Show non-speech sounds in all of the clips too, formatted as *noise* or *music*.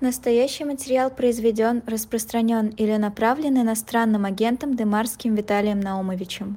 Настоящий материал произведен, распространен или направлен иностранным агентом Демарским Виталием Наумовичем.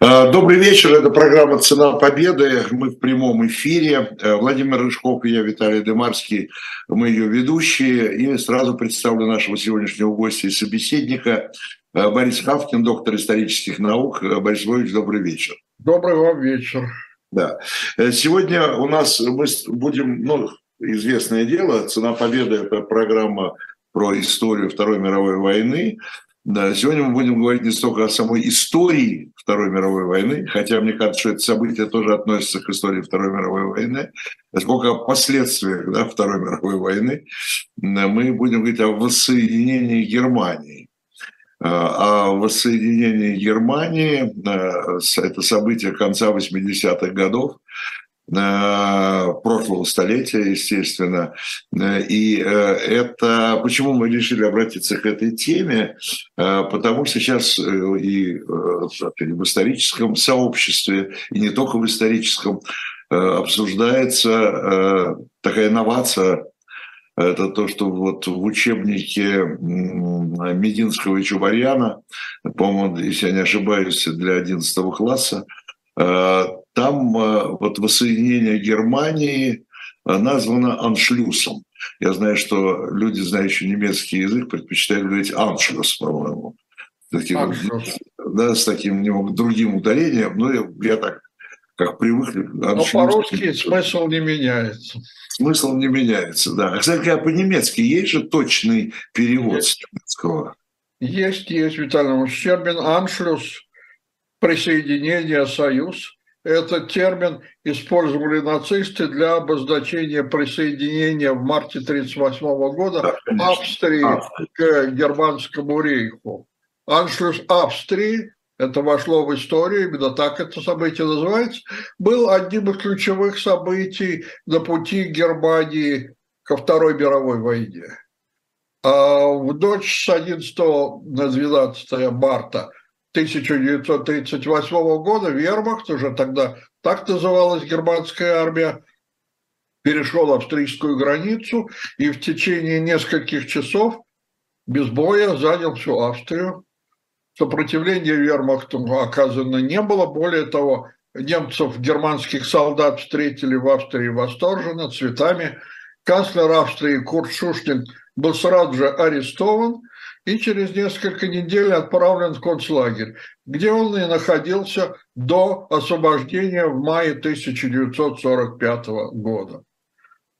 А, добрый вечер, это программа «Цена победы», мы в прямом эфире. А, Владимир Рыжков и я, Виталий Демарский, мы ее ведущие. И сразу представлю нашего сегодняшнего гостя и собеседника, а, Борис Хавкин, доктор исторических наук. Борис Львович, добрый вечер. Добрый вам вечер. Да. Э, сегодня у нас мы будем, ну, известное дело, «Цена победы» – это программа про историю Второй мировой войны. Да, сегодня мы будем говорить не столько о самой истории Второй мировой войны, хотя мне кажется, что это событие тоже относится к истории Второй мировой войны, сколько о последствиях да, Второй мировой войны. Мы будем говорить о воссоединении Германии. А, о воссоединении Германии, это событие конца 80-х годов, прошлого столетия, естественно. И э, это почему мы решили обратиться к этой теме, э, потому что сейчас и в историческом сообществе, и не только в историческом, обсуждается такая инновация это то, что вот в учебнике Мединского и Чубарьяна, по-моему, если я не ошибаюсь, для 11 класса, там э, вот воссоединение Германии э, названо аншлюсом. Я знаю, что люди, знающие немецкий язык, предпочитают говорить аншлюс, по-моему. Таким, да, с таким немного другим ударением. Но я, я так, как привык. Но по-русски смысл не меняется. Смысл не меняется, да. А, кстати, а по-немецки есть же точный перевод есть. с немецкого? Есть, есть, Виталий Щербин. Аншлюс, присоединение, союз – этот термин использовали нацисты для обозначения присоединения в марте 1938 года Австрии к германскому рейху. Аншлюс Австрии, это вошло в историю, именно так это событие называется, был одним из ключевых событий на пути Германии ко Второй мировой войне. А в ночь с 11 на 12 марта – 1938 года вермахт, уже тогда так называлась германская армия, перешел австрийскую границу и в течение нескольких часов без боя занял всю Австрию. Сопротивления вермахту оказано не было. Более того, немцев, германских солдат встретили в Австрии восторженно, цветами. Канцлер Австрии Курт Шуштин был сразу же арестован – и через несколько недель отправлен в концлагерь, где он и находился до освобождения в мае 1945 года.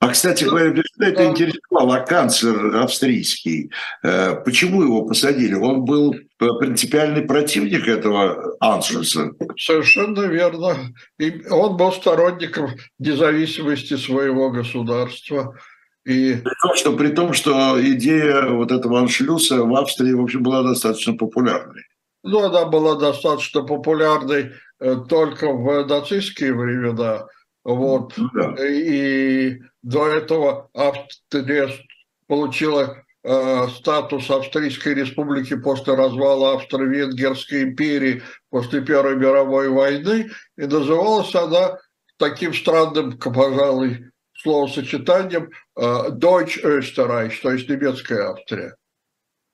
А, кстати говоря, что это интересовало канцлер австрийский? Э, почему его посадили? Он был принципиальный противник этого Аншлюса? Совершенно верно. И он был сторонником независимости своего государства. И... При, том, что, при том, что идея вот этого аншлюса в Австрии, в общем, была достаточно популярной. Ну, она была достаточно популярной э, только в нацистские времена. Вот. Ну да. И до этого Австрия получила э, статус Австрийской республики после развала Австро-Венгерской империи после Первой мировой войны. И называлась она таким странным, пожалуй, словосочетанием э, Deutsch Österreich, то есть немецкая Австрия,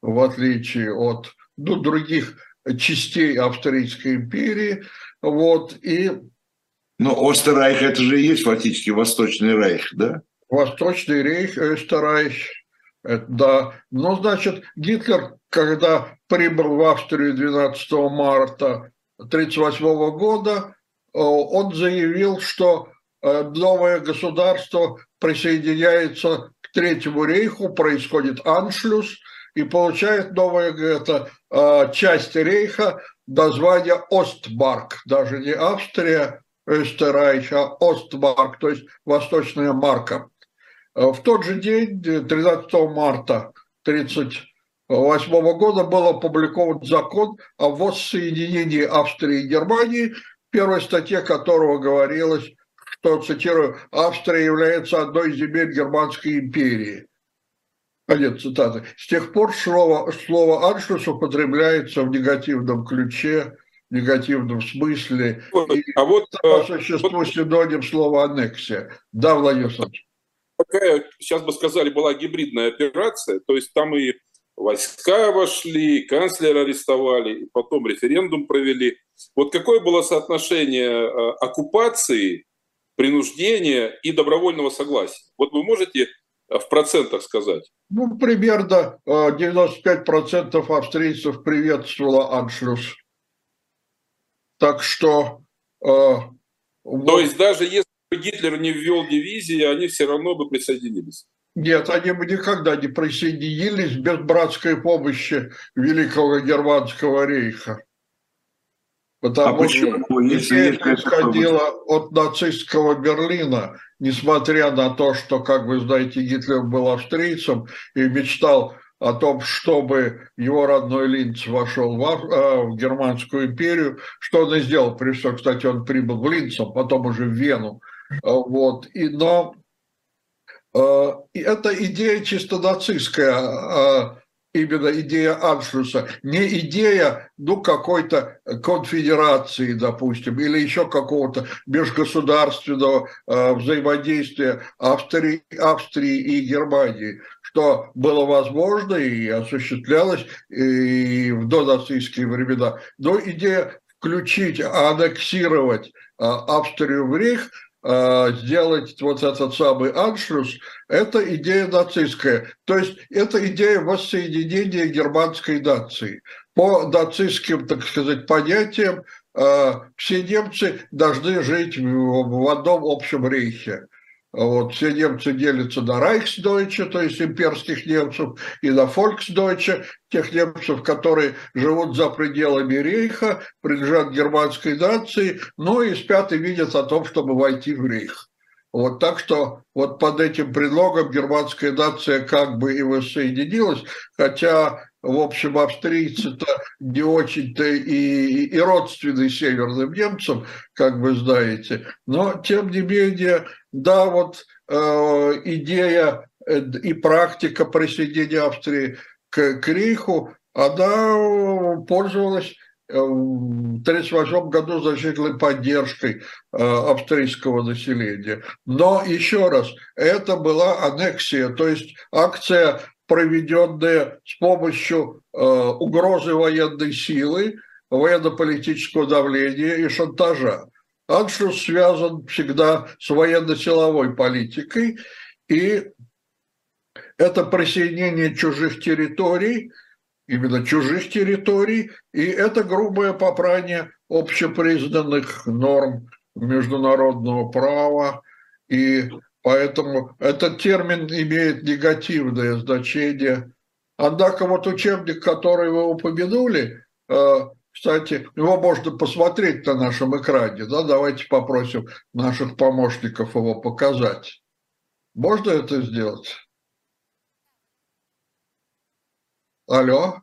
в отличие от ну, других частей Австрийской империи. Вот, и... Но Остеррайх – это же и есть фактически Восточный Рейх, да? Восточный Рейх, Österreich, да. Ну, значит, Гитлер, когда прибыл в Австрию 12 марта 1938 года, э, он заявил, что новое государство присоединяется к Третьему рейху, происходит аншлюс, и получает новая это, э, часть рейха название Остбарк, даже не Австрия, Österreich, а Остбарк, то есть Восточная Марка. Э, в тот же день, 13 марта 1938 года, был опубликован закон о воссоединении Австрии и Германии, в первой статье которого говорилось что, цитирую, Австрия является одной из земель Германской империи. Конец цитаты. С тех пор слово, слово «аншлюс» употребляется в негативном ключе, в негативном смысле. И а вот, по э, существу вот... синоним слова «аннексия». Да, Владимир Александрович. такая, сейчас бы сказали, была гибридная операция, то есть там и войска вошли, канцлера арестовали, и потом референдум провели. Вот какое было соотношение э, оккупации, принуждения и добровольного согласия? Вот вы можете в процентах сказать? Ну, примерно 95% австрийцев приветствовало аншлюс. Так что... То вот... есть даже если Гитлер не ввел дивизии, они все равно бы присоединились. Нет, они бы никогда не присоединились без братской помощи Великого Германского рейха. Потому а почему? что Если происходило от нацистского Берлина, несмотря на то, что, как вы знаете, Гитлер был австрийцем и мечтал о том, чтобы его родной Линц вошел в, э, в Германскую империю, что он и сделал. Прежде всего, кстати, он прибыл в Линц, а потом уже в Вену. Вот. И, но э, эта идея чисто нацистская, э, именно идея Аншлюса, не идея ну, какой-то конфедерации, допустим, или еще какого-то межгосударственного э, взаимодействия Австрии, Австрии и Германии, что было возможно и осуществлялось и в донацистские времена. Но идея включить, аннексировать э, Австрию в Рейх – Э, сделать вот этот самый аншлюс, это идея нацистская. То есть это идея воссоединения германской нации. По нацистским, так сказать, понятиям, э, все немцы должны жить в одном общем рейхе. Вот, все немцы делятся на Райхсдойче, то есть имперских немцев, и на Фольксдойче, тех немцев, которые живут за пределами рейха, принадлежат германской нации, но и спят и видят о том, чтобы войти в рейх. Вот так что вот под этим предлогом германская нация как бы и воссоединилась, хотя в общем, австрийцы-то не очень-то и, и родственны северным немцам, как вы знаете, но тем не менее, да, вот э, идея э, и практика присоединения Австрии к, к Рейху, она пользовалась э, в 1938 году значительной поддержкой э, австрийского населения. Но еще раз, это была аннексия, то есть акция проведенные с помощью угрозы военной силы, военно-политического давления и шантажа. Аншлюс связан всегда с военно-силовой политикой, и это присоединение чужих территорий, именно чужих территорий, и это грубое попрание общепризнанных норм международного права и Поэтому этот термин имеет негативное значение. Однако вот учебник, который вы упомянули, э, кстати, его можно посмотреть на нашем экране. Да? Давайте попросим наших помощников его показать. Можно это сделать? Алло?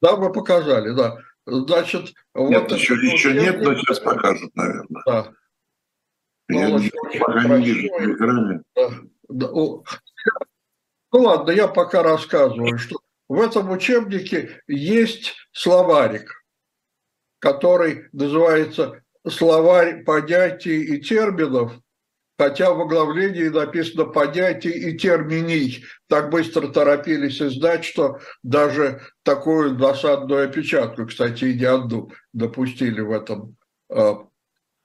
Да, вы показали, да. Значит, нет, вот еще, еще нет, но сейчас покажут, наверное. Да. Я ну, пока не вижу на экране. Ну ладно, я пока рассказываю, что в этом учебнике есть словарик, который называется «Словарь понятий и терминов», хотя в оглавлении написано «понятий и терминий». Так быстро торопились издать, что даже такую досадную опечатку, кстати, и не одну допустили в этом а,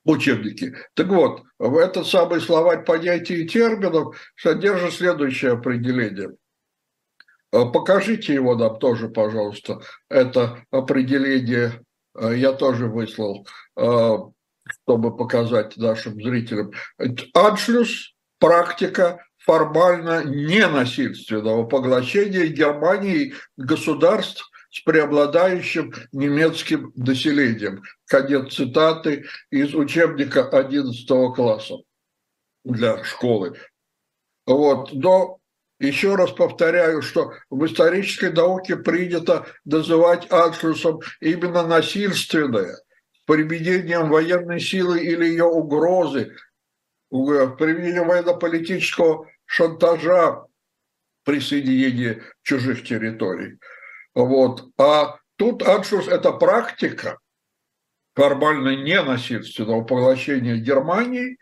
учебники. Так вот, в этот самый словарь понятий и терминов содержит следующее определение. Э, покажите его нам тоже, пожалуйста. Это определение э, я тоже выслал, э, чтобы показать нашим зрителям. Аншлюс – практика формально ненасильственного поглощения Германии государств с преобладающим немецким населением. Конец цитаты из учебника 11 класса для школы. Вот. Но еще раз повторяю, что в исторической науке принято называть аншлюсом именно насильственное, применением военной силы или ее угрозы, применением военно-политического шантажа присоединения чужих территорий. Вот. А тут аншлюс – это практика формально ненасильственного поглощения Германии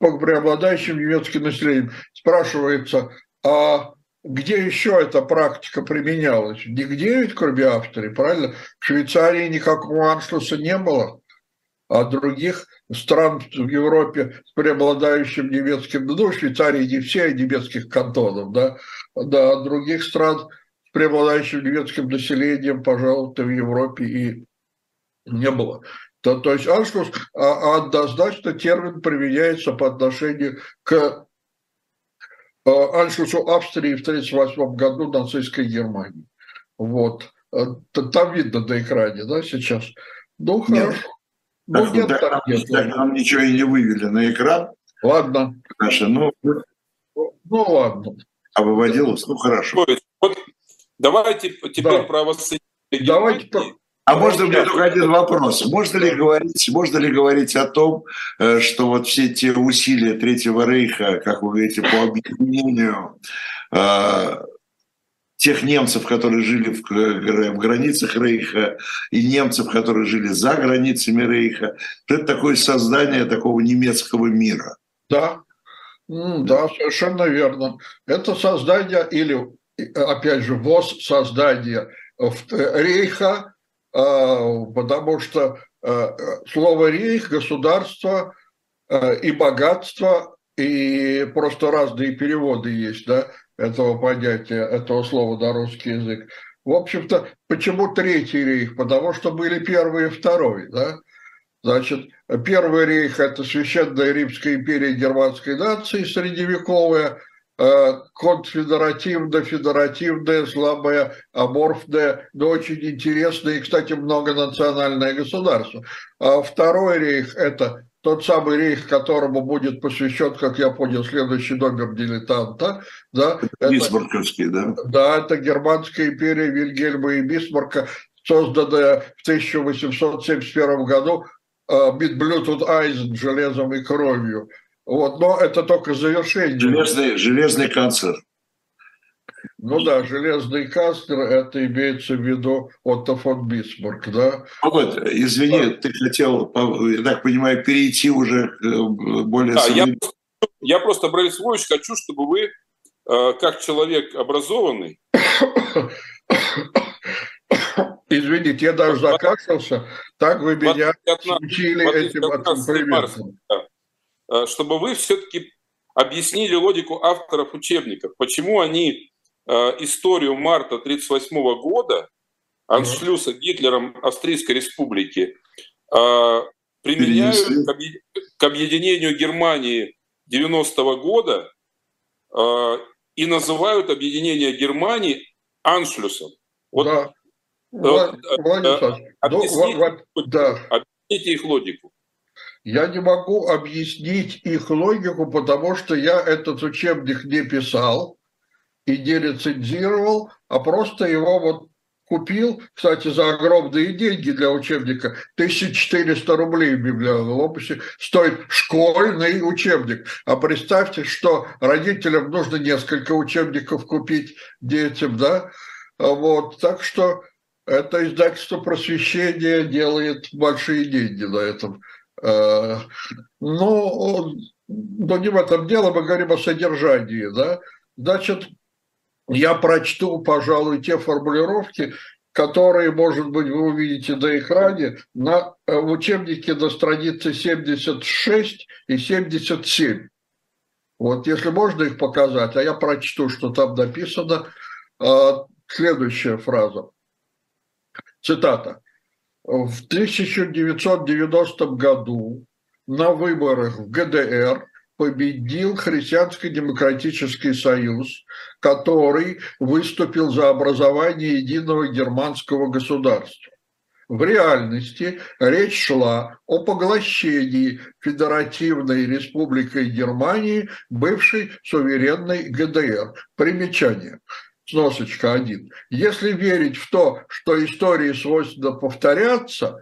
преобладающим немецким населением. Спрашивается, а где еще эта практика применялась? Нигде ведь, кроме Австрии, правильно? В Швейцарии никакого аншлюса не было, а других стран в Европе с преобладающим немецким, ну, Швейцарии не все немецких кантонов, да, да, а других стран с преобладающим немецким населением, пожалуйста, в Европе и не было. То, то есть аншлюс а, однозначно термин применяется по отношению к а, аншлюсу Австрии в 1938 году нацистской Германии. Вот. Э, там видно на экране, да, сейчас? Ну, хорошо. Нет. Ну, так, нет, так, так, нет, так нам ничего и не вывели на экран. Ладно. Наша, ну, ну ладно. А выводилось? Ну, хорошо. Вот, давайте теперь да. про воссоединение. Давайте а можно мне только один вопрос? Можно ли говорить, можно ли говорить о том, э, что вот все те усилия Третьего Рейха, как вы говорите, по объединению э, тех немцев, которые жили в, в границах Рейха, и немцев, которые жили за границами Рейха, это такое создание такого немецкого мира. Да, да, совершенно верно. Это создание или, опять же, воссоздание э, Рейха, потому что а, слово «рейх», «государство» а, и «богатство» и просто разные переводы есть, да, этого понятия, этого слова на русский язык. В общем-то, почему Третий рейх? Потому что были первый и второй, да. Значит, Первый рейх – это Священная Римская империя германской нации, средневековая – Э, конфедеративная, федеративная, слабая, аморфная, но очень интересное и, кстати, многонациональное государство. А второй рейх – это тот самый рейх, которому будет посвящен, как я понял, следующий номер дилетанта. Да, Бисмарковский, да? Да, это германская империя Вильгельма и Бисмарка, созданная в 1871 году mit Blut und э, Eisen железом и кровью. Вот, но это только завершение. Железный, железный канцлер. Ну да, железный канцлер, это имеется в виду Отто фон Бисмарк, да? Вот, извини, да. ты хотел, я так понимаю, перейти уже к э, более... Да, я, я просто, Борис Львович, хочу, чтобы вы, э, как человек образованный... *coughs* Извините, я даже закашлялся, так вы меня учили этим примером. Чтобы вы все-таки объяснили логику авторов учебников, почему они э, историю марта 1938 года, аншлюса Гитлером Австрийской Республики, э, применяют к объединению Германии 90-го года и называют объединение Германии аншлюсом. Вот, да. Вот, Владимир объясните, ну, да. объясните их логику. Я не могу объяснить их логику, потому что я этот учебник не писал и не рецензировал, а просто его вот купил, кстати, за огромные деньги для учебника, 1400 рублей в библиотеке стоит школьный учебник. А представьте, что родителям нужно несколько учебников купить детям, да? Вот, так что это издательство просвещения делает большие деньги на этом. Э, но, но не в этом дело, мы говорим о содержании. Да? Значит, я прочту, пожалуй, те формулировки, которые, может быть, вы увидите на экране на, э, в учебнике на странице 76 и 77. Вот если можно их показать, а я прочту, что там написано. Э, следующая фраза. Цитата. В 1990 году на выборах в ГДР победил Христианско-демократический союз, который выступил за образование единого германского государства. В реальности речь шла о поглощении Федеративной Республикой Германии бывшей суверенной ГДР. Примечание сносочка один. Если верить в то, что истории свойственно повторяться,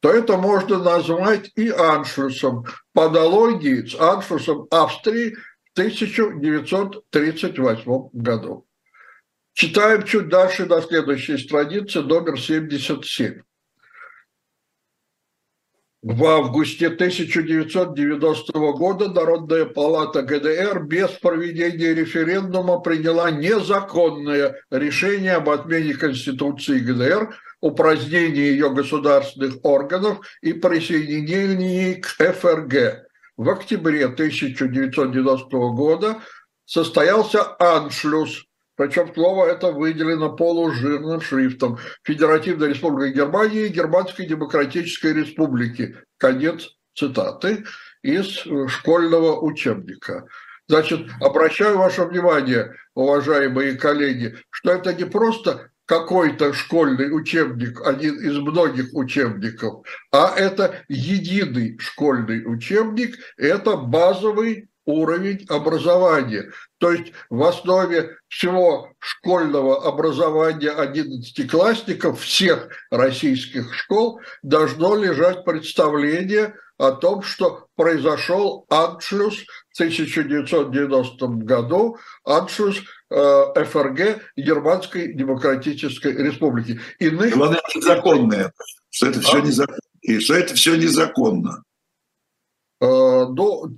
то это можно назвать и аншлюсом, подологии с аншлюсом Австрии в 1938 году. Читаем чуть дальше на следующей странице, номер 77. В августе 1990 года Народная палата ГДР без проведения референдума приняла незаконное решение об отмене Конституции ГДР, упразднении ее государственных органов и присоединении к ФРГ. В октябре 1990 года состоялся аншлюс причем слово это выделено полужирным шрифтом. Федеративная республика Германии и Германской демократической республики. Конец цитаты из школьного учебника. Значит, обращаю ваше внимание, уважаемые коллеги, что это не просто какой-то школьный учебник, один из многих учебников, а это единый школьный учебник, это базовый уровень образования. То есть в основе всего школьного образования одиннадцатиклассников всех российских школ должно лежать представление о том, что произошел аншлюс в 1990 году, аншлюс э, ФРГ Германской Демократической Республики. Иных... Главное, незаконное, что это все а? незаконно. И что это все незаконно. Э, ну,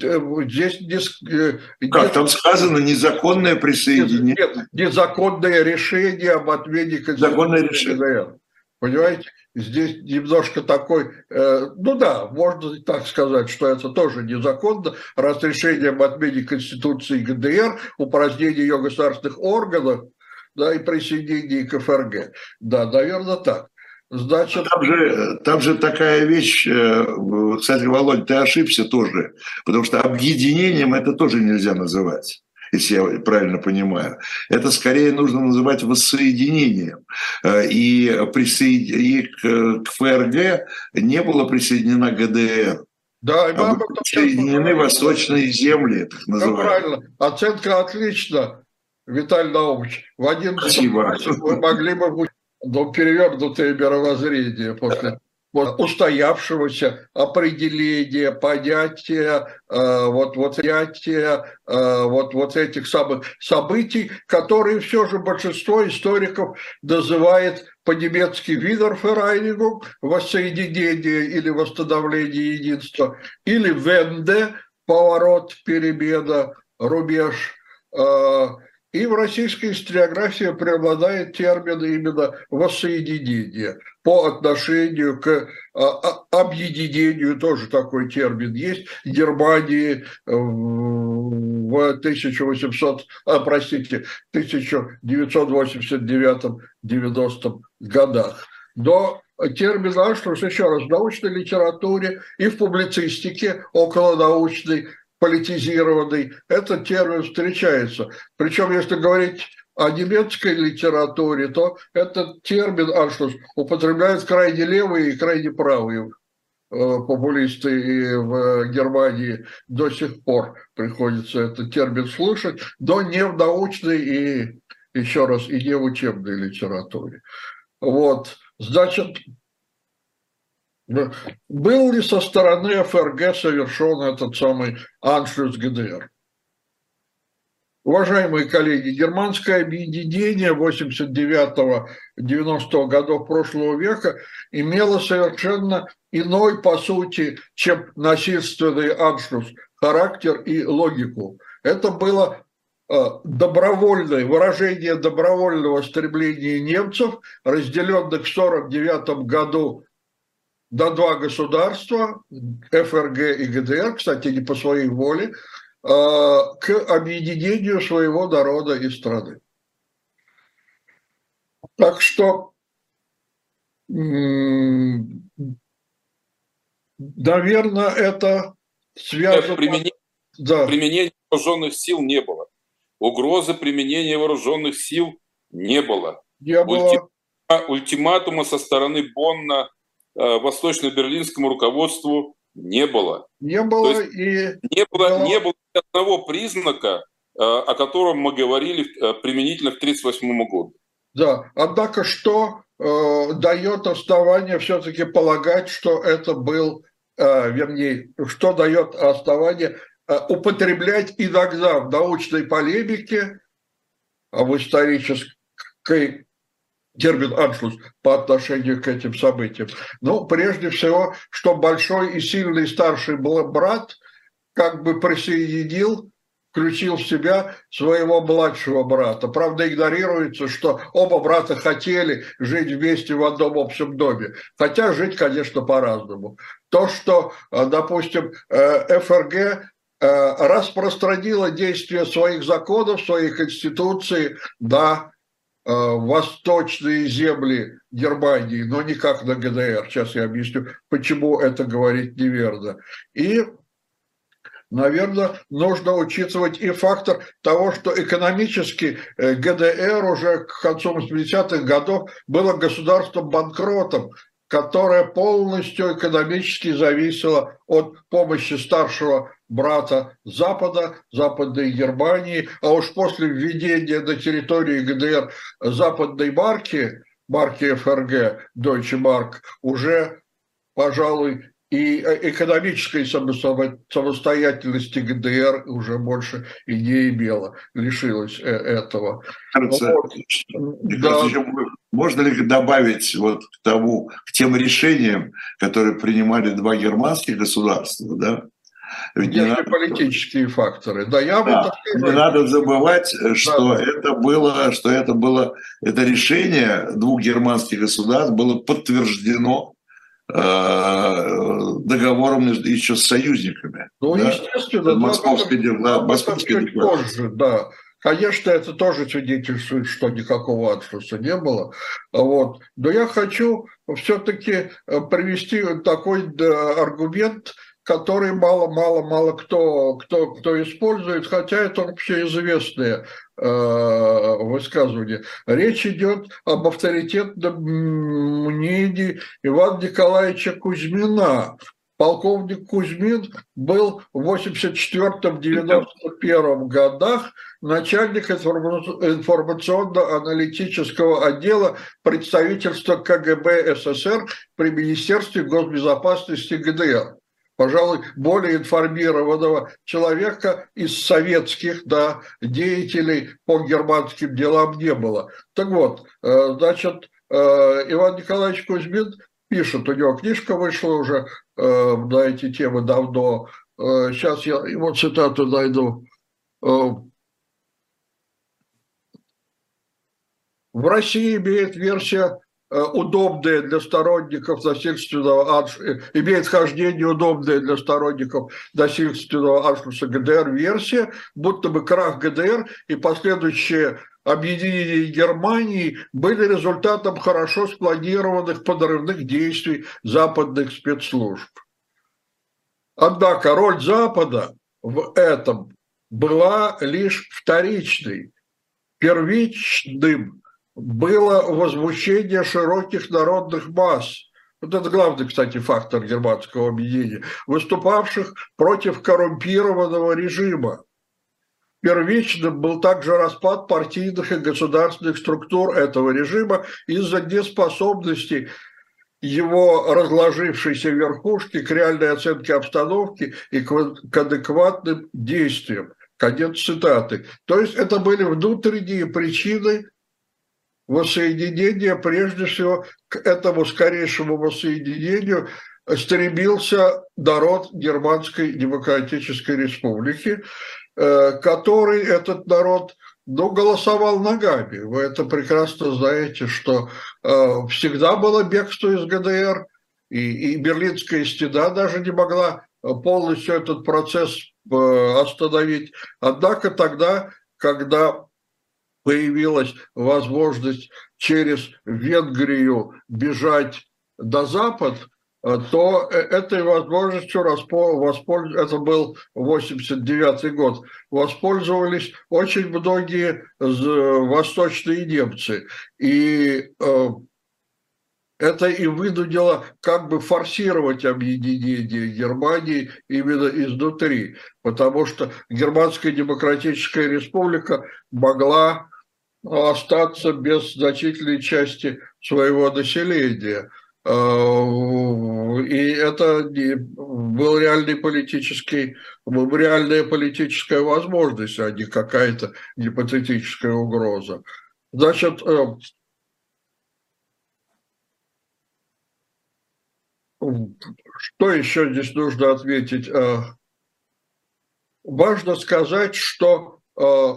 здесь не, э, как там сказано незаконное присоединение. Нет, незаконное решение об отмене Законное решение. Понимаете, здесь немножко такой, э, ну да, можно так сказать, что это тоже незаконно, раз решение об отмене Конституции ГДР, упразднение ее государственных органов, да, и присоединение к ФРГ. Да, наверное, так. Значит... Там же, там же такая вещь, э, кстати, Володь, ты ошибся тоже, потому что объединением это тоже нельзя называть если я правильно понимаю. Это скорее нужно называть воссоединением. Э, и, присоед... и к, ФРГ не было присоединена ГДР. Да, и мы а присоединены восточные земли, так называемые. правильно. Оценка отлично, Виталий Наумович. В 11 вы *laughs* могли бы но перевернутое мировоззрение после устоявшегося определения, понятия, э, вот, вот, понятия э, вот, вот этих самых событий, которые все же большинство историков называет по-немецки «Wiedervereinigung» – воссоединение или восстановление единства, или «Wende» – поворот, перемена, рубеж э, – и в российской историографии преобладает термин именно воссоединение по отношению к а, а, объединению, тоже такой термин есть, Германии в 1800, а, простите, 1989-90 годах. Но термин «аншлюс» еще раз в научной литературе и в публицистике околонаучной политизированный, этот термин встречается. Причем, если говорить о немецкой литературе, то этот термин «аншлюс» употребляют крайне левые и крайне правые э, популисты в Германии до сих пор приходится этот термин слышать, но не в научной и, еще раз, и не в учебной литературе. Вот, значит, был ли со стороны ФРГ совершен этот самый аншлюс ГДР? Уважаемые коллеги, германское объединение 89-90 годов прошлого века имело совершенно иной, по сути, чем насильственный аншлюс, характер и логику. Это было э, добровольное выражение добровольного стремления немцев, разделенных в 1949 году на два государства, ФРГ и ГДР, кстати, не по своей воле, а, к объединению своего народа и страны. Так что, наверное, это связано... Применение, да. применения вооруженных сил не было. Угрозы применения вооруженных сил не было. Не было. Ультиматума со стороны Бонна восточно-берлинскому руководству не было. Не было и... Не было, не было одного признака, э, о котором мы говорили э, применительно к 1938 году. Да, однако что э, дает основание все-таки полагать, что это был, э, вернее, что дает основание э, употреблять иногда в научной полемике, а в исторической термин «аншлюс» по отношению к этим событиям? Ну, прежде всего, что большой и сильный старший брат как бы присоединил включил в себя своего младшего брата. Правда, игнорируется, что оба брата хотели жить вместе в одном общем доме. Хотя жить, конечно, по-разному. То, что, э, допустим, э, ФРГ э, распространила действие своих законов, своих конституций на восточные земли Германии, но никак на ГДР. Сейчас я объясню, почему это говорить неверно. И наверное, нужно учитывать и фактор того, что экономически э, ГДР уже к концу 80-х годов было государством банкротом, которое полностью экономически зависело от помощи старшего брата Запада, Западной Германии, а уж после введения на территории ГДР западной марки, марки ФРГ, Deutsche Mark, уже, пожалуй, и э, экономической самостоятельности ГДР уже больше и не имела, лишилась э, этого. Кажется, вот. да. можно ли добавить вот к тому, к тем решениям, которые принимали два германских государства, да? Ведь не надо... политические факторы. Да, я да, не надо забывать, что да. это было, что это было, это решение двух германских государств было подтверждено Э, договором еще с союзниками. Ну, да? естественно. Московской, да, московской позже, да. Конечно, это тоже свидетельствует, что никакого аншлюса не было. Вот. Но я хочу все-таки э, привести такой аргумент, который мало-мало-мало кто, кто, кто использует, хотя это вообще известное э, высказывание. Речь идет об авторитетном мнении Ивана Николаевича Кузьмина. Полковник Кузьмин был в 84-91 годах начальник информационно-аналитического отдела представительства КГБ СССР при Министерстве госбезопасности ГДР пожалуй, более информированного человека из советских да, деятелей по германским делам не было. Так вот, э, значит, э, Иван Николаевич Кузьмин пишет, у него книжка вышла уже э, на эти темы давно. Сейчас я его цитату найду. В России имеет версия Э, удобная для сторонников насильственного э, имеет хождение удобное для сторонников насильственного аншлюса ГДР версия, будто бы крах ГДР и последующее объединение Германии были результатом хорошо спланированных подрывных действий западных спецслужб. Однако роль Запада в этом была лишь вторичной. Первичным было возмущение широких народных масс. Вот это главный, кстати, фактор германского объединения, выступавших против коррумпированного режима. Первичным был также распад партийных и государственных структур этого режима из-за неспособности его разложившейся верхушки к реальной оценке обстановки и к адекватным действиям. Конец цитаты. То есть это были внутренние причины воссоединения, прежде всего к этому скорейшему воссоединению стремился народ Германской Демократической Республики, э, который этот народ ну, голосовал ногами. Вы это прекрасно знаете, что э, всегда было бегство из ГДР, и, и Берлинская стена даже не могла полностью этот процесс э, остановить. Однако тогда, когда появилась возможность через Венгрию бежать до Запад, то э, этой возможностью воспользовались, это был 89 год, воспользовались очень многие восточные немцы. И э, это и вынудило как бы форсировать объединение Германии именно изнутри, потому что Германская Демократическая Республика могла остаться без значительной части своего населения. А, и это был реальный политический, реальная политическая возможность, а не какая-то гипотетическая угроза. Значит, э, что еще здесь нужно ответить? Э, важно сказать, что э,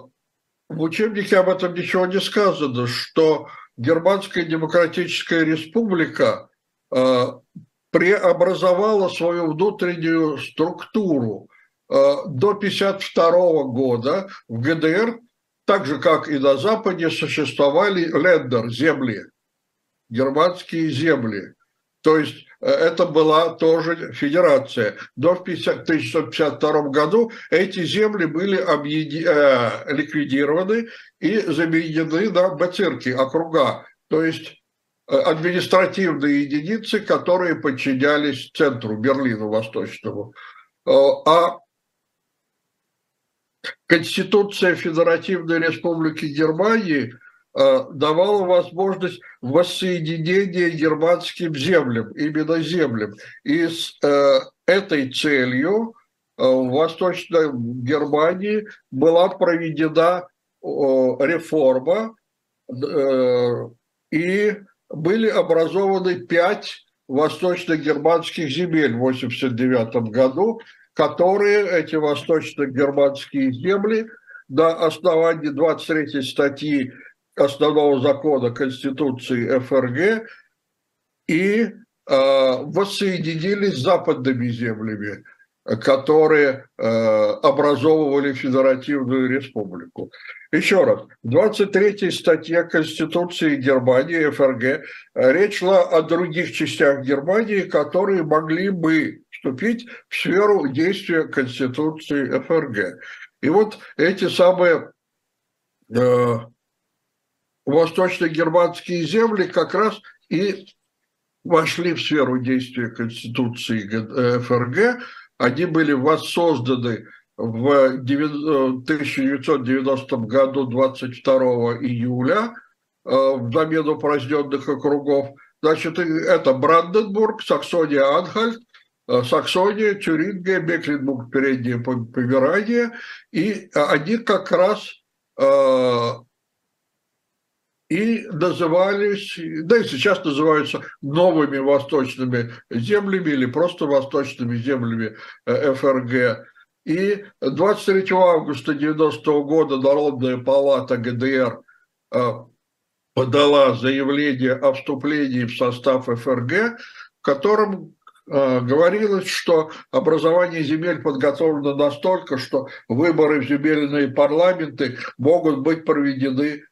в учебнике об этом ничего не сказано, что Германская Демократическая Республика преобразовала свою внутреннюю структуру. До 1952 года в ГДР, так же как и на Западе, существовали лендер, земли, германские земли. То есть э, это была тоже федерация. До 1952 году эти земли были объеди... э, ликвидированы и заменены на бацирки, округа, то есть э, административные единицы, которые подчинялись центру Берлину Восточному. Э, а Конституция Федеративной Республики Германии – Э, давала возможность воссоединения германским землям, именно землям. И с э, этой целью э, в Восточной Германии была проведена реформа, и были образованы пять восточно-германских земель в 1989 году, которые, эти восточно-германские земли, на основании 23 статьи основного закона Конституции ФРГ и э, воссоединились с западными землями, которые э, образовывали Федеративную Республику. Еще раз, в 23 статье Конституции Германии, ФРГ, речь шла о других частях Германии, которые могли бы вступить в сферу действия Конституции ФРГ. И вот эти самые э, восточно-германские земли как раз и вошли в сферу действия Конституции э, ФРГ. Они были воссозданы в 1990 году 22 июля э, в замену упраздненных округов. Значит, это Бранденбург, Саксония-Анхальт, э, Саксония, Тюрингия, Мекленбург, Переднее Померание. И они как раз и назывались, да и сейчас называются новыми восточными землями или просто восточными землями э, ФРГ. И 23 августа 90 года Народная палата ГДР э, подала заявление о вступлении в состав ФРГ, в котором э, говорилось, что образование земель подготовлено настолько, что выборы в земельные парламенты могут быть проведены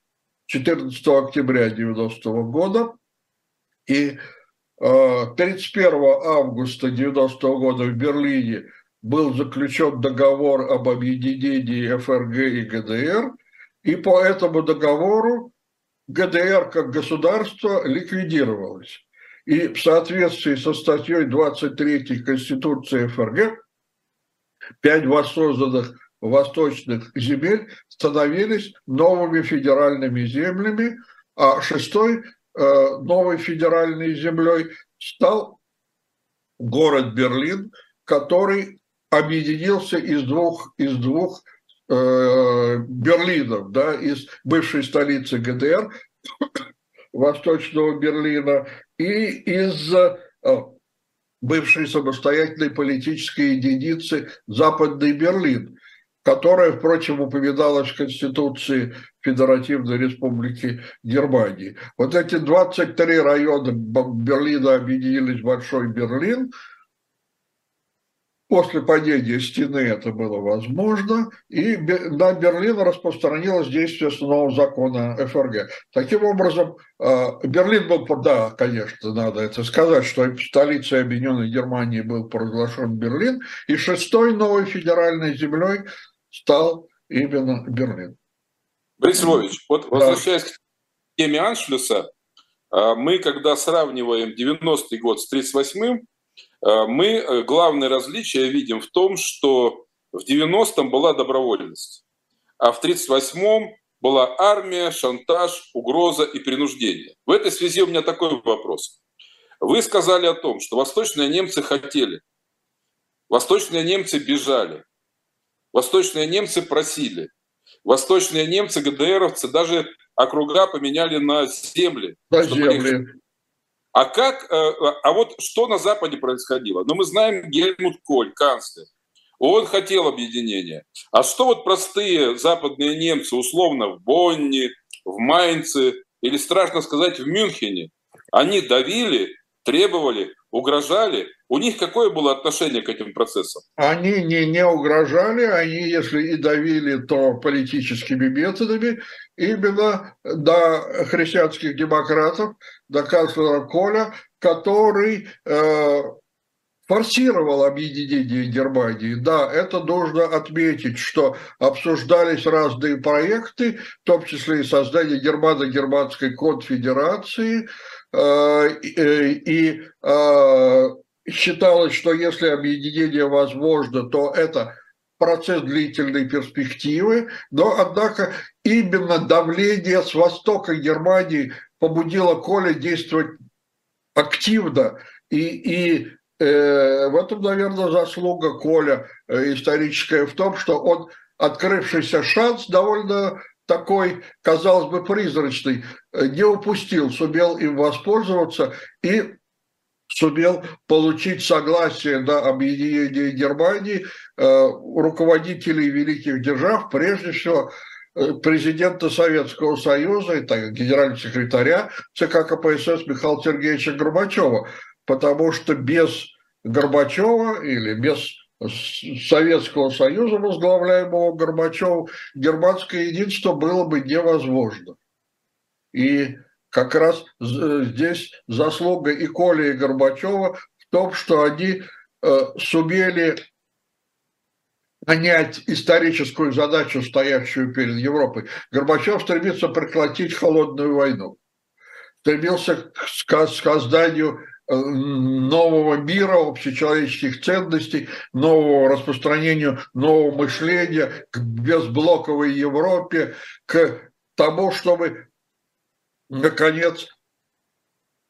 14 октября 90 года. И 31 э, августа 90 года в Берлине был заключен договор об объединении ФРГ и ГДР, и по этому договору ГДР как государство ликвидировалось. И в соответствии со статьей 23 Конституции ФРГ пять воссозданных восточных земель становились новыми федеральными землями, а шестой э, новой федеральной землей стал город Берлин, который объединился из двух, из двух э, Берлинов, да, из бывшей столицы ГДР, *coughs* Восточного Берлина, и из э, бывшей самостоятельной политической единицы Западный Берлин которая, впрочем, упоминалась в Конституции Федеративной Республики Германии. Вот эти 23 района Берлина объединились в Большой Берлин. После падения стены это было возможно, и на Берлин распространилось действие основного закона ФРГ. Таким образом, а, Берлин был, да, конечно, надо это сказать, что столицей Объединенной Германии был провозглашен Берлин, и шестой новой федеральной землей стал именно Берлин. Борис Львович, вот возвращаясь да. к теме Аншлюса, а, мы, когда сравниваем 90-й год с 38-м, а, мы э, главное различие видим в том, что в 90-м была добровольность, а в 38-м была армия, шантаж, угроза и принуждение. В этой связи у меня такой вопрос. Вы сказали о том, что восточные немцы хотели, восточные немцы бежали, Восточные немцы просили. Восточные немцы, ГДРовцы даже округа поменяли на земли. На земли. А как, э, а вот что на Западе происходило? Ну, мы знаем Гельмут Коль, канцлер. Он хотел объединения. А что вот простые западные немцы, условно, в Бонне, в Майнце или, страшно сказать, в Мюнхене, они давили, требовали, угрожали. У них какое было отношение к этим процессам? Они не, не угрожали, они, если и давили, то политическими методами, именно до христианских демократов, до канцлера Коля, который э, форсировал объединение Германии. Да, это нужно отметить, что обсуждались разные проекты, в том числе и создание Германо-Германской конфедерации, и э, считалось, что если объединение возможно, то это процесс длительной перспективы, но, однако, именно давление с востока Германии побудило Коля действовать активно. И, и Э, в этом, наверное, заслуга Коля э, историческая в том, что он открывшийся шанс довольно такой, казалось бы, призрачный, э, не упустил, сумел им воспользоваться и сумел получить согласие на объединение Германии руководителей великих держав, прежде всего президента Советского Союза, генерального секретаря ЦК КПСС Михаила Сергеевича Горбачева. Потому что без Горбачева или без Советского Союза, возглавляемого Горбачевым, германское единство было бы невозможно. И как раз здесь заслуга и Коля, и Горбачева в том, что они э, сумели понять историческую задачу, стоящую перед Европой. Горбачев стремится прекратить холодную войну, стремился к созданию Э, нового мира, общечеловеческих ценностей, нового распространению нового мышления, к безблоковой Европе, к тому, чтобы, наконец,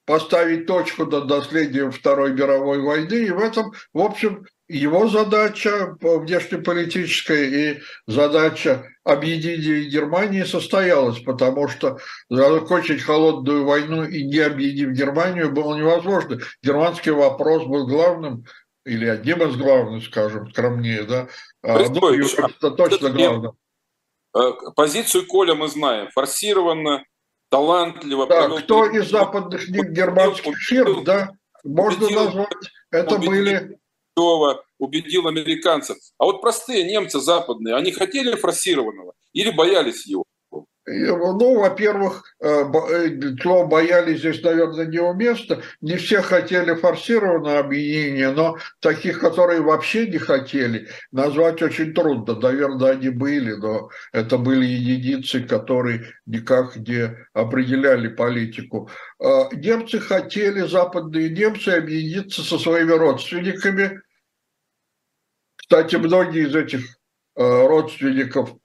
поставить точку над наследием Второй мировой войны. И в этом, в общем, его задача внешнеполитическая и задача объединения Германии состоялась, потому что закончить холодную войну и не объединив Германию было невозможно. Германский вопрос был главным, или одним из главных, скажем, скромнее, да? А, ну, это точно главным. Э, позицию Коля мы знаем. Форсированно, талантливо. Да, кто из западных германских фирм, да, можно назвать, это были Львова убедил американцев. А вот простые немцы западные, они хотели форсированного или боялись его? Ну, во-первых, слово э, э, боялись здесь, наверное, неуместно. Не все хотели форсированное объединение, но таких, которые вообще не хотели, назвать очень трудно. Наверное, они были, но это были единицы, которые никак не определяли политику. Немцы хотели, западные немцы, объединиться со своими родственниками, кстати, многие из этих э, родственников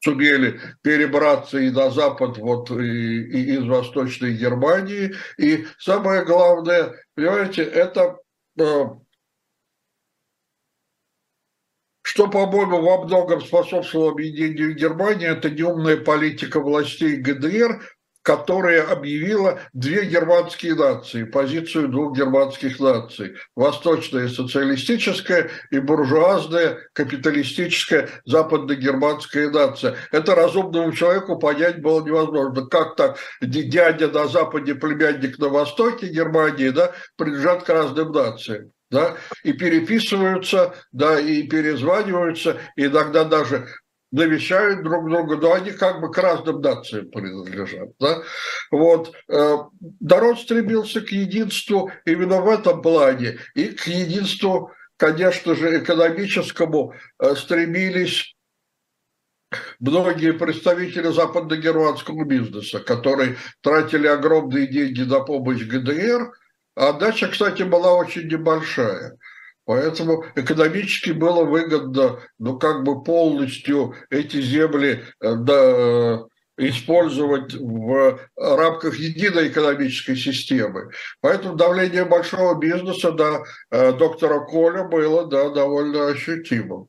сумели перебраться и на запад, вот и, и из Восточной Германии. И самое главное, понимаете, это э, что, по-моему, во многом способствовало объединению Германии, это неумная политика властей ГДР, которая объявила две германские нации, позицию двух германских наций. Восточная социалистическая и буржуазная капиталистическая западно-германская нация. Это разумному человеку понять было невозможно. Как так дядя на Западе, племянник на Востоке Германии да, принадлежат к разным нациям да, и переписываются, да, и перезваниваются, иногда даже навещают друг друга, но они как бы к разным нациям принадлежат. Да? Вот. Э, народ стремился к единству именно в этом плане и к единству, конечно же, экономическому э, стремились многие представители западно-германского бизнеса, которые тратили огромные деньги на помощь ГДР, а отдача, кстати, была очень небольшая. Поэтому экономически было выгодно, ну, как бы полностью эти земли э, да, использовать в рамках единой экономической системы. Поэтому давление большого бизнеса на э, доктора Коля было да, довольно ощутимым.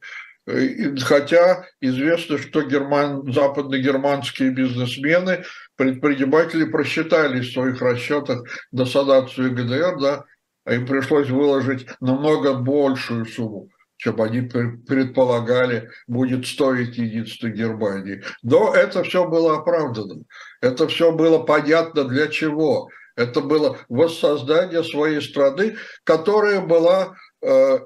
Хотя известно, что герман, западногерманские бизнесмены, предприниматели просчитали в своих расчетах досадацию ГДР, да, им пришлось выложить намного большую сумму, чем они предполагали, будет стоить единство Германии. Но это все было оправдано. Это все было понятно для чего. Это было воссоздание своей страны, которая была э,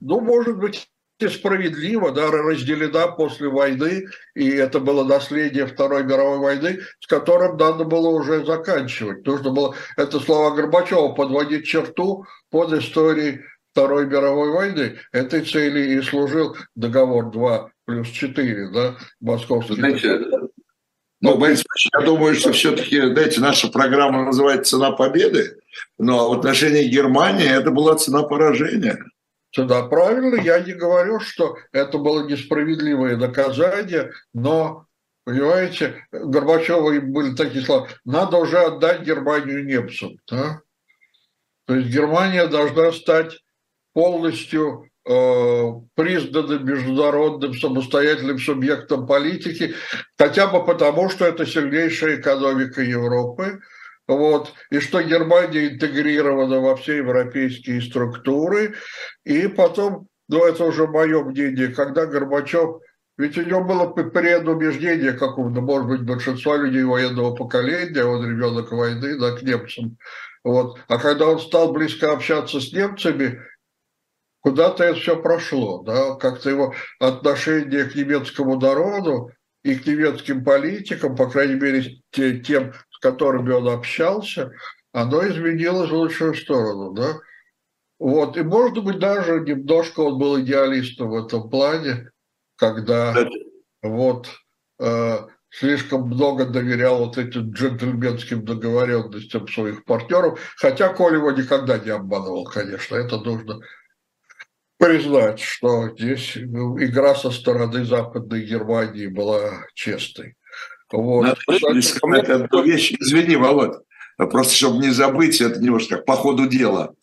ну, может быть, справедливо, да, разделена после войны, и это было наследие Второй мировой войны, с которым надо было уже заканчивать. Нужно было, это слова Горбачева, подводить черту под историей Второй мировой войны. Этой цели и служил договор 2 плюс 4, да, московский. Знаете, ну, Борис я думаю, что все-таки, знаете, наша программа называется «Цена победы», но в отношении Германии это была цена поражения. Да, правильно, я не говорю, что это было несправедливое наказание, но, понимаете, Горбачева были такие слова, надо уже отдать Германию немцам. Да? То есть Германия должна стать полностью э, признанным международным самостоятельным субъектом политики, хотя бы потому, что это сильнейшая экономика Европы, вот, и что Германия интегрирована во все европейские структуры, и потом, ну это уже мое мнение, когда Горбачев, ведь у него было предубеждение какого-то, может быть, большинства людей военного поколения, он ребенок войны, да, к немцам, вот, а когда он стал близко общаться с немцами, куда-то это все прошло, да, как-то его отношение к немецкому народу и к немецким политикам, по крайней мере, тем, с которыми он общался, оно изменилось в лучшую сторону, да. Вот, и может быть даже немножко он был идеалистом в этом плане, когда вот э, слишком много доверял вот этим джентльменским договоренностям своих партнеров, хотя Коля его никогда не обманывал, конечно, это нужно признать, что здесь ну, игра со стороны Западной Германии была честной. Вот. Надо сказать одну вещь. Извини, Володь, просто чтобы не забыть, это немножко как по ходу дела,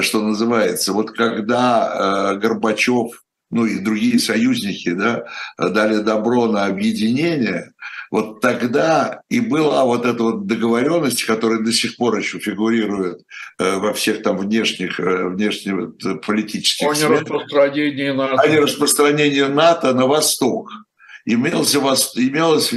что называется. Вот когда э, Горбачев, ну и другие союзники, да, дали добро на объединение, вот тогда и была вот эта вот договоренность, которая до сих пор еще фигурирует э, во всех там внешних, э, внешних политических О нераспространении НАТО. О нераспространении НАТО на восток. Имелся, имелось,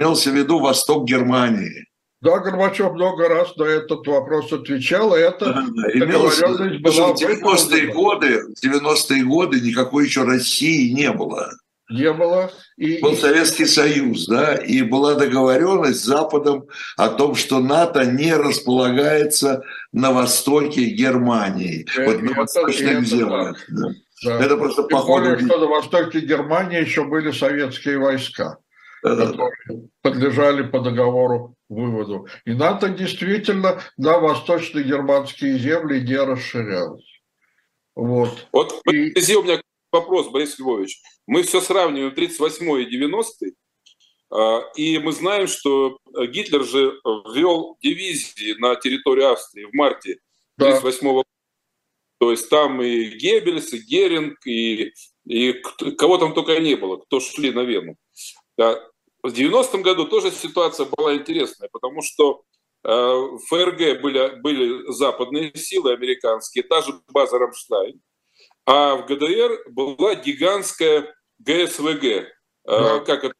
имелся в виду восток Германии. Да, Горбачев много раз на этот вопрос отвечал, и это да, да. договоренность была... В 90-е годы, 90-е годы никакой еще России не было. Не было. И, Был Советский Союз, да, и была договоренность с Западом о том, что НАТО не располагается на востоке Германии, это, вот на восточных землях. Да. Да. Это просто по ходу... что на востоке Германии еще были советские войска подлежали по договору выводу. И НАТО действительно на восточно-германские земли не расширялось. Вот. Вот и... у меня вопрос, Борис Львович. Мы все сравниваем 38 и 90 а, и мы знаем, что Гитлер же ввел дивизии на территорию Австрии в марте 1938 да. года. То есть там и Геббельс, и Геринг, и, и кого там только не было, кто шли на Вену. Да. В 90-м году тоже ситуация была интересная, потому что э, в ФРГ были, были западные силы американские, та же база Рамштайн, а в ГДР была гигантская ГСВГ. Э, да. Как это?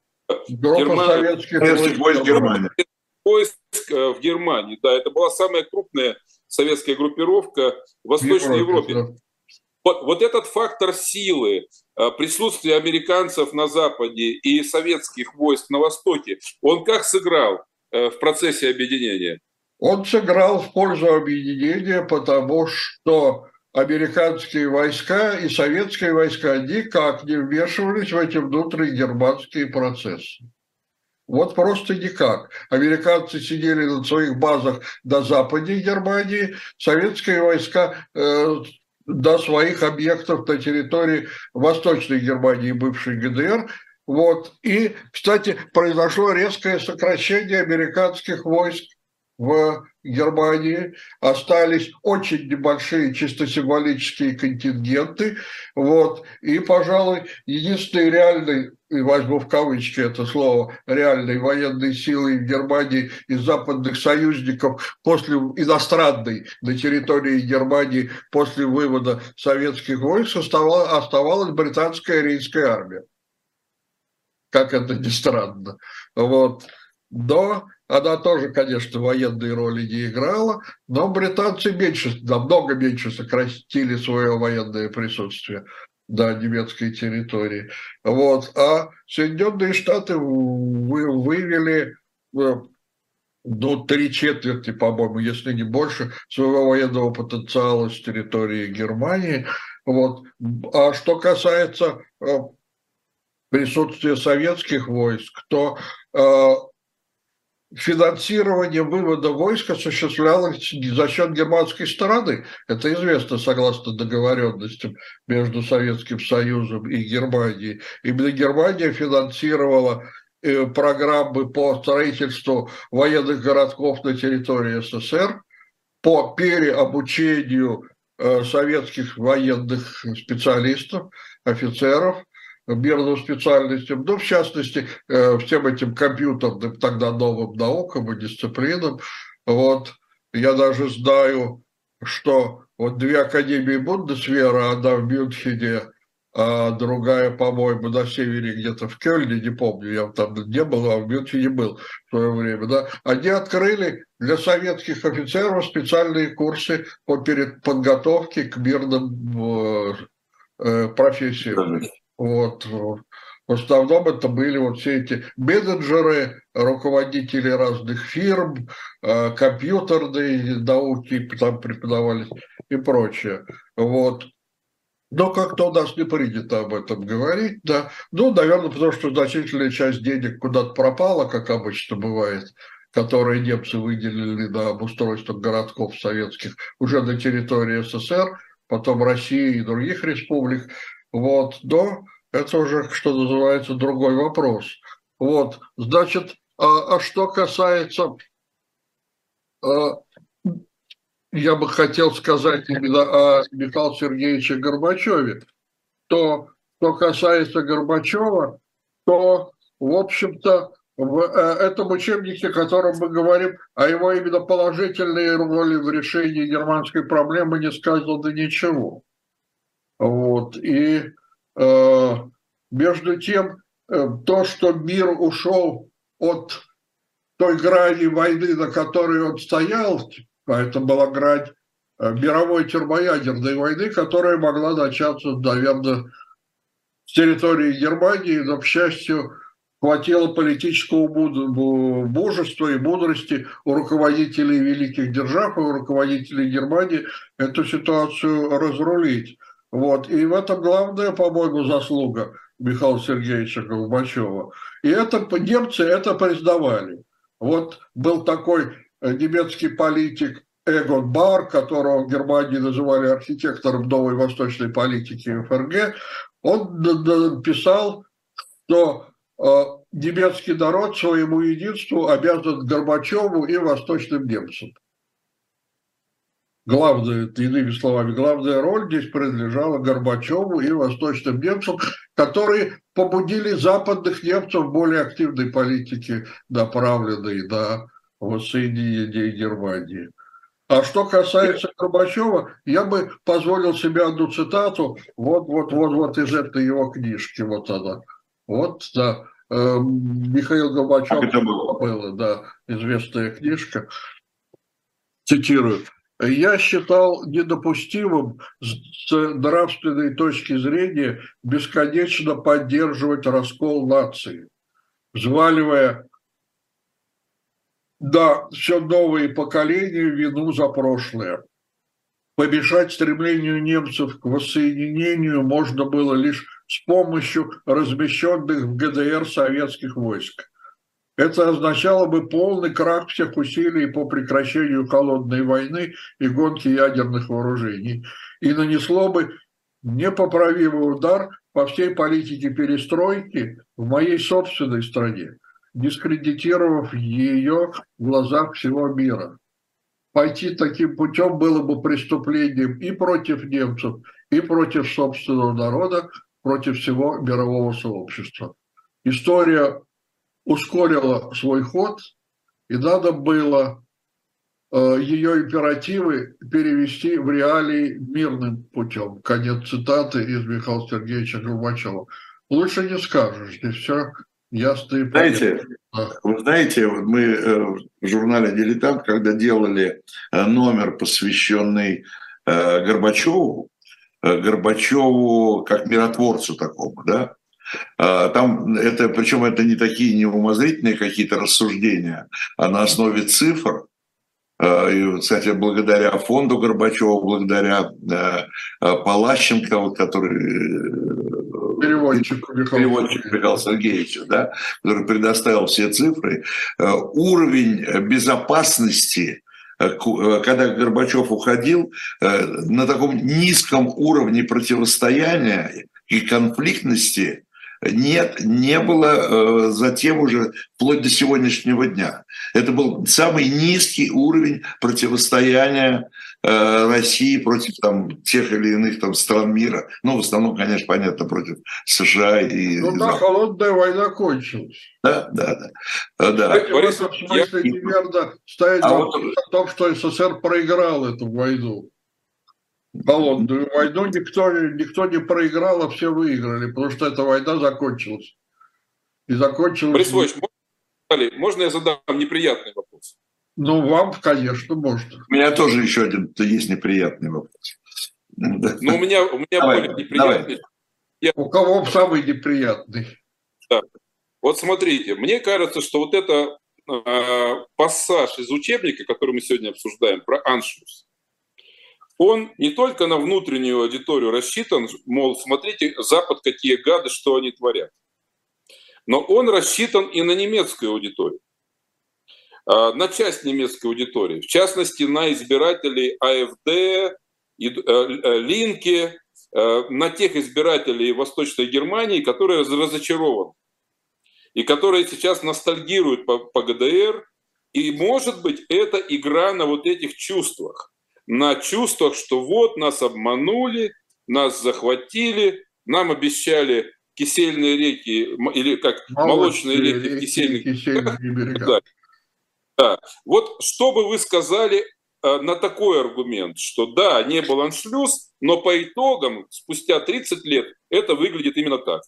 Германия, войск Германии. Войск э, в Германии, да, это была самая крупная советская группировка в Восточной Европе. Европе. Вот, этот фактор силы, э, присутствие американцев на Западе и советских войск на Востоке, он как сыграл э, в процессе объединения? Он сыграл в пользу объединения, потому что американские войска и советские войска никак не вмешивались в эти внутренние германские процессы. Вот просто никак. Американцы сидели на своих базах до западе Германии, советские войска э, до своих объектов на территории Восточной Германии, бывшей ГДР. Вот. И, кстати, произошло резкое сокращение американских войск в Германии, остались очень небольшие чисто символические контингенты, вот, и, пожалуй, единственный реальный, и возьму в кавычки это слово, реальной военной силы в Германии из западных союзников после иностранной на территории Германии после вывода советских войск оставалась британская рейнская армия. Как это ни странно. Вот. Но она тоже, конечно, военной роли не играла, но британцы меньше, намного меньше сократили свое военное присутствие на немецкой территории. Вот. А Соединенные Штаты вы, вывели э, ну, три четверти, по-моему, если не больше, своего военного потенциала с территории Германии. Вот. А что касается э, присутствия советских войск, то э, финансирование вывода войск осуществлялось за счет германской стороны. Это известно согласно договоренностям между Советским Союзом и Германией. Именно Германия финансировала э, программы по строительству военных городков на территории СССР, по переобучению э, советских военных специалистов, офицеров, мирным специальностям, ну, в частности, э, всем этим компьютерным тогда новым наукам и дисциплинам. Вот. Я даже знаю, что вот две академии Бундесвера, одна в Мюнхене, а другая, по-моему, на севере где-то в Кёльне, не помню, я там не был, а в Мюнхене был в свое время, да, они открыли для советских офицеров специальные курсы по подготовке к мирным э, профессиям. Вот. В основном это были вот все эти менеджеры, руководители разных фирм, э, компьютерные науки там преподавались и прочее. Вот. Но как-то у нас не принято об этом говорить, да. Ну, наверное, потому что значительная часть денег куда-то пропала, как обычно бывает, которые немцы выделили на обустройство городков советских уже на территории СССР, потом России и других республик. Вот, но это уже, что называется, другой вопрос. Вот, значит, а, а что касается, а, я бы хотел сказать именно о Михаиле Сергеевиче Горбачеве, то, что касается Горбачева, то, в общем-то, в э, этом учебнике, о котором мы говорим, о его именно положительной роли в решении германской проблемы не сказано ничего. Вот. И Э, между тем, э, то, что мир ушел от той грани войны, на которой он стоял, а это была грань э, мировой термоядерной войны, которая могла начаться, наверное, с территории Германии, но, к счастью, хватило политического мужества и мудрости у руководителей великих держав и у руководителей Германии эту ситуацию разрулить. Вот. И в этом главная, по-моему, заслуга Михаила Сергеевича Горбачева. И это немцы это признавали. Вот был такой э, немецкий политик Эгон Бар, которого в Германии называли архитектором новой восточной политики ФРГ, он писал, что э, немецкий народ своему единству обязан Горбачеву и восточным немцам главная, иными словами, главная роль здесь принадлежала Горбачеву и восточным немцам, которые побудили западных немцев в более активной политике, направленной на воссоединение Германии. А что касается Горбачева, я бы позволил себе одну цитату, вот, вот, вот, вот из этой его книжки, вот она. Вот, да, э, Михаил Горбачев. это было? было, да, известная книжка. Цитирую я считал недопустимым с нравственной точки зрения бесконечно поддерживать раскол нации, взваливая да, все новые поколения вину за прошлое. Помешать стремлению немцев к воссоединению можно было лишь с помощью размещенных в ГДР советских войск. Это означало бы полный крах всех усилий по прекращению холодной войны и гонки ядерных вооружений и нанесло бы непоправимый удар по всей политике перестройки в моей собственной стране. дискредитировав ее в глазах всего мира. Пойти таким путем было бы преступлением и против немцев, и против собственного народа, против всего мирового сообщества. История ускорила свой ход, и надо было э, ее императивы перевести в реалии мирным путем. Конец цитаты из Михаила Сергеевича Горбачева. Лучше не скажешь, здесь все ясно и понятно. Знаете, вы знаете, мы э, в журнале «Дилетант», когда делали э, номер, посвященный Горбачеву, Горбачеву как миротворцу такому, да, там это, причем это не такие неумозрительные какие-то рассуждения, а на основе цифр. А, и, кстати, благодаря фонду Горбачева, благодаря а, Палащенко, вот, который э, переводчик, переводчик Михаил Сергеевич, да, который предоставил все цифры, уровень безопасности когда Горбачев уходил, на таком низком уровне противостояния и конфликтности нет, не было э, затем уже вплоть до сегодняшнего дня. Это был самый низкий уровень противостояния э, России против там, тех или иных там, стран мира. Ну, в основном, конечно, понятно, против США и... Ну да, холодная война кончилась. Да, да, да. да. Борис, в этом смысле я... неверно ставить а вопрос вот... о том, что СССР проиграл эту войну холодную войну никто, никто не проиграл, а все выиграли, потому что эта война закончилась. И закончилась... Борис Ильич, можно, можно я задам неприятный вопрос? Ну, вам, конечно, можно. У меня тоже еще один есть неприятный вопрос. Ну, у меня, у меня давай, более неприятный. Давай. Я... У кого самый неприятный? Да. Вот смотрите, мне кажется, что вот это э, пассаж из учебника, который мы сегодня обсуждаем, про аншлюс, он не только на внутреннюю аудиторию рассчитан, мол, смотрите, Запад какие гады, что они творят, но он рассчитан и на немецкую аудиторию, а, на часть немецкой аудитории, в частности, на избирателей АФД, э, э, Линки, э, на тех избирателей Восточной Германии, которые разочарованы и которые сейчас ностальгируют по, по ГДР. И, может быть, это игра на вот этих чувствах на чувствах, что вот нас обманули, нас захватили, нам обещали кисельные реки, или как молочные, молочные реки, реки кисельных, кисельных берега. Да. да. Вот что бы вы сказали э, на такой аргумент, что да, не был аншлюз, но по итогам, спустя 30 лет, это выглядит именно так.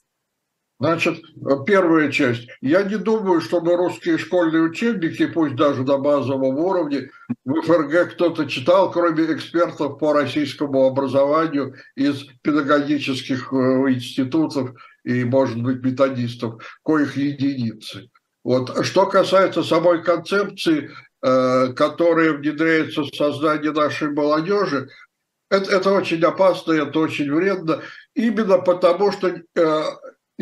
Значит, первая часть. Я не думаю, чтобы русские школьные учебники, пусть даже на базовом уровне, в ФРГ кто-то читал, кроме экспертов по российскому образованию из педагогических э, институтов и, может быть, методистов, коих единицы. Вот. Что касается самой концепции, э, которая внедряется в сознание нашей молодежи, это, это очень опасно, это очень вредно, именно потому что э,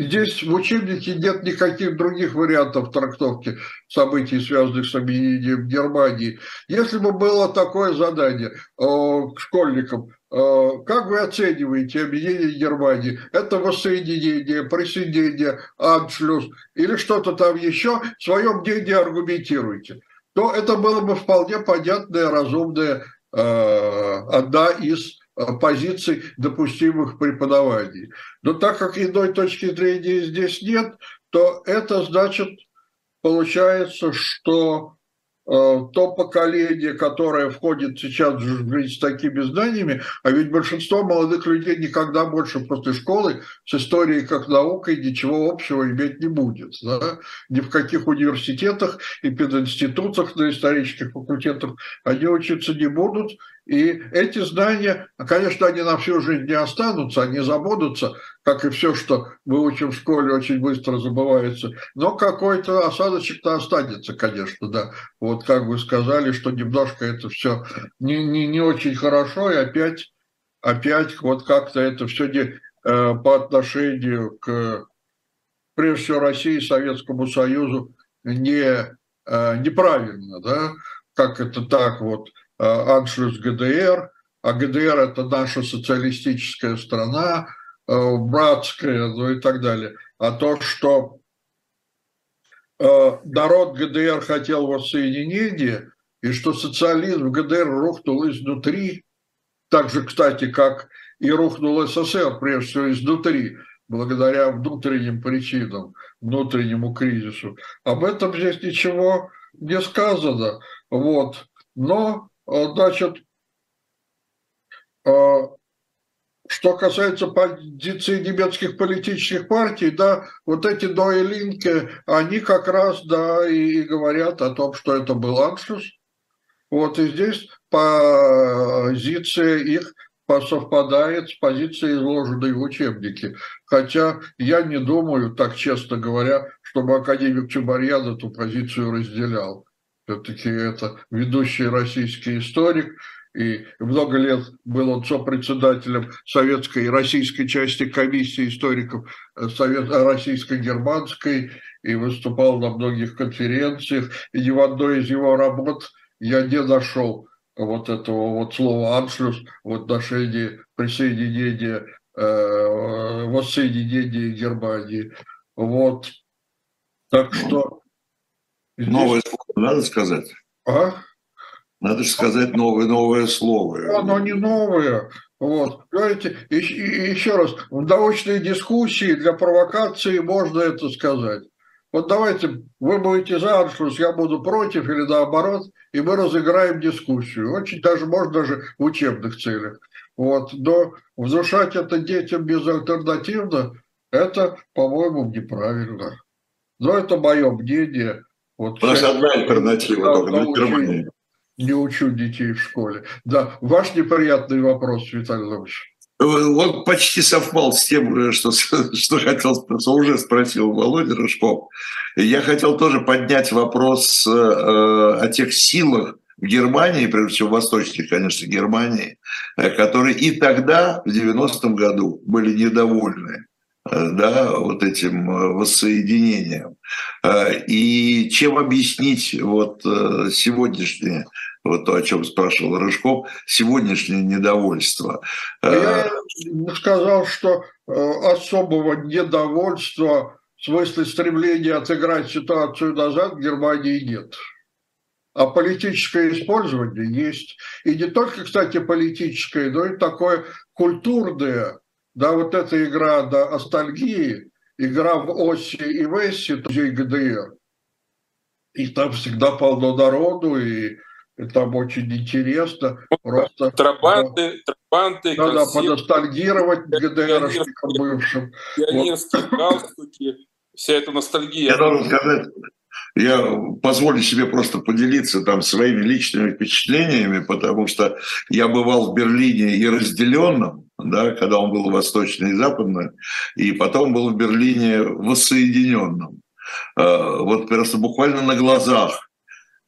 Здесь в учебнике нет никаких других вариантов трактовки событий, связанных с объединением Германии. Если бы было такое задание э, к школьникам, э, как вы оцениваете объединение Германии? Это воссоединение, присоединение, аншлюз или что-то там еще, свое мнение аргументируйте. То это было бы вполне понятная, разумная э, одна из позиций, допустимых преподаваний. Но так как иной точки зрения здесь нет, то это значит, получается, что Э, то поколение, которое входит сейчас в жизнь с такими знаниями, а ведь большинство молодых людей никогда больше после школы с историей как наукой ничего общего иметь не будет. Да? Ни в каких университетах и пединститутах, на исторических факультетах они учиться не будут. И эти знания, конечно, они на всю жизнь не останутся, они забудутся, как и все, что мы учим в школе, очень быстро забывается. Но какой-то осадочек-то останется, конечно, да. Вот как вы сказали, что немножко это все не, не, не очень хорошо, и опять, опять вот как-то это все не, э, по отношению к, прежде всего, России, Советскому Союзу не, э, неправильно, да, как это так вот, аншлюс ГДР, а ГДР – это наша социалистическая страна, Э, братское, ну и так далее. А то, что э, народ ГДР хотел воссоединения, и что социализм в ГДР рухнул изнутри, так же, кстати, как и рухнул СССР, прежде всего, изнутри, благодаря внутренним причинам, внутреннему кризису. Об этом здесь ничего не сказано. Вот. Но, э, значит, э, что касается позиции немецких политических партий, да, вот эти Дойлинки, они как раз, да, и говорят о том, что это был аншлюс. Вот, и здесь позиция их совпадает с позицией, изложенной в учебнике. Хотя я не думаю, так честно говоря, чтобы академик Чубарьян эту позицию разделял. Все-таки это ведущий российский историк, и много лет был он сопредседателем советской и российской части комиссии историков э, Совет, э, российско-германской и выступал на многих конференциях. И ни в одной из его работ я не нашел вот этого вот слова «аншлюс» в отношении присоединения, э, воссоединения Германии. Вот. Так что... Новое слово надо сказать? А? Надо же сказать новое, новое слово. Оно не новое. Вот. Говорите, еще раз, в научной дискуссии для провокации можно это сказать. Вот давайте, вы будете за аншлюс, я буду против или наоборот, и мы разыграем дискуссию. Очень даже, можно даже в учебных целях. Вот. Но внушать это детям безальтернативно, это, по-моему, неправильно. Но это мое мнение. Вот У нас одна альтернатива, только на Германии не учу детей в школе. Да, ваш неприятный вопрос, Виталий Львович. Он почти совпал с тем, что, *laughs* что хотел, что уже спросил Володя Рыжков. Я хотел тоже поднять вопрос э, о тех силах в Германии, прежде всего в восточной, конечно, Германии, э, которые и тогда, в 90-м году, были недовольны э, да, вот этим э, воссоединением. И чем объяснить вот сегодняшнее вот то, о чем спрашивал Рыжков, сегодняшнее недовольство. Я сказал, что э, особого недовольства в смысле стремления отыграть ситуацию назад в Германии нет. А политическое использование есть. И не только, кстати, политическое, но и такое культурное. Да, вот эта игра до да, ностальгии, игра в оси и то есть ГДР. И там всегда полно народу, и там очень интересно. Просто, трабанты, да, трабанты, да, да, поностальгировать ГДРшникам бывшим. Пионерские вот. галстуки, вся эта ностальгия. Я должен сказать, я позволю себе просто поделиться там своими личными впечатлениями, потому что я бывал в Берлине и разделенном, да, когда он был восточный и западный, и потом был в Берлине воссоединенном. Э, вот просто буквально на глазах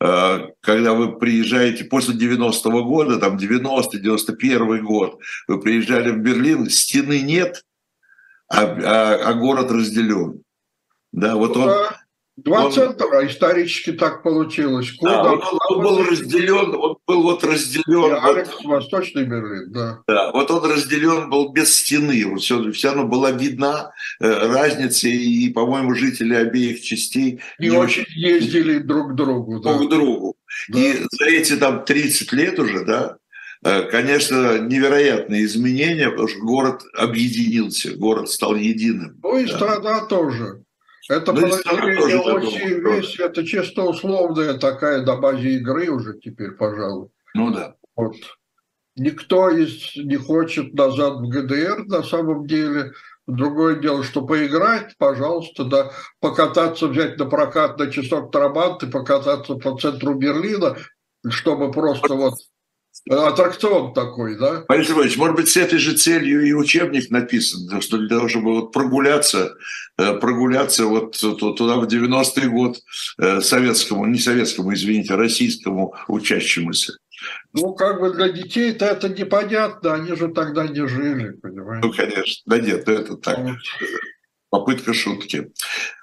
Э, когда вы приезжаете после 90-го года, там 90-91 год, вы приезжали в Берлин, стены нет, а, а, а город разделен. Да, вот он, Два он, центра исторически так получилось. Куда? Да, он, он был разделен, он был вот разделен. Алекс, вот, Восточный Берлин, да. Да, вот он разделен был без стены. Вот все, все равно была видна э, разница, и, по-моему, жители обеих частей не, не очень ездили друг к другу. Друг да. к другу. Да. И за эти там 30 лет уже, да, э, конечно, невероятные изменения, потому что город объединился, город стал единым. Ну и да. страна тоже. Это ну, оси весь, это чисто условная такая на базе игры уже теперь, пожалуй. Ну да. Вот. Никто из не хочет назад в ГДР на самом деле. Другое дело, что поиграть, пожалуйста, да, покататься, взять на прокат на часок Трабант и покататься по центру Берлина, чтобы просто вот аттракцион такой, да? Борис Иванович, может быть, с этой же целью и учебник написан, что для того, чтобы вот прогуляться, э, прогуляться вот туда в 90-й год э, советскому, не советскому, извините, российскому учащемуся. Ну, как бы для детей-то это непонятно, они же тогда не жили, понимаете? Ну, конечно, да нет, это так. Вот попытка шутки.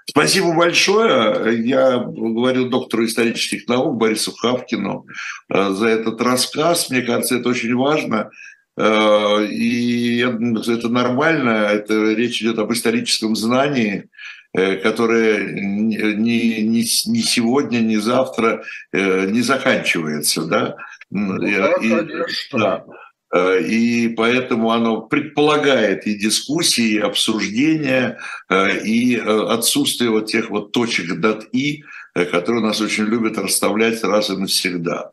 Спасибо большое. Я говорю доктору исторических наук Борису Хавкину э, за этот рассказ. Мне кажется, это очень важно. Э, и это нормально. Это речь идет об историческом знании. которая ни, ни, ни сегодня, ни завтра не заканчивается, да? Ну, да, и, да. И поэтому оно предполагает и дискуссии, и обсуждения, и отсутствие вот тех вот точек дат «и», которые нас очень любят расставлять раз и навсегда.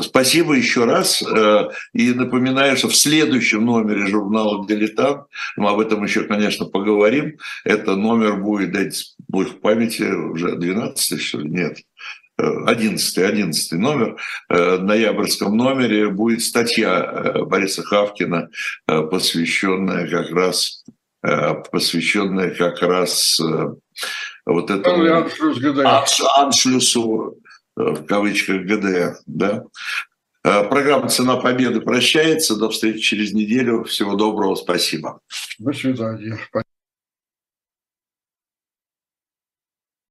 Спасибо еще раз. Э, и напоминаю, что в следующем номере журнала «Дилетант», мы об этом еще, конечно, поговорим, это номер будет, дать будет в памяти, уже 12 что ли? Нет. 11 э, 11 номер, э, ноябрьском номере будет статья Бориса Хавкина, посвященная как раз посвященная как раз вот этому аншлюсу в кавычках ГДР. Да? Э, программа «Цена победы» прощается. До встречи через неделю. Всего доброго. Спасибо. До свидания.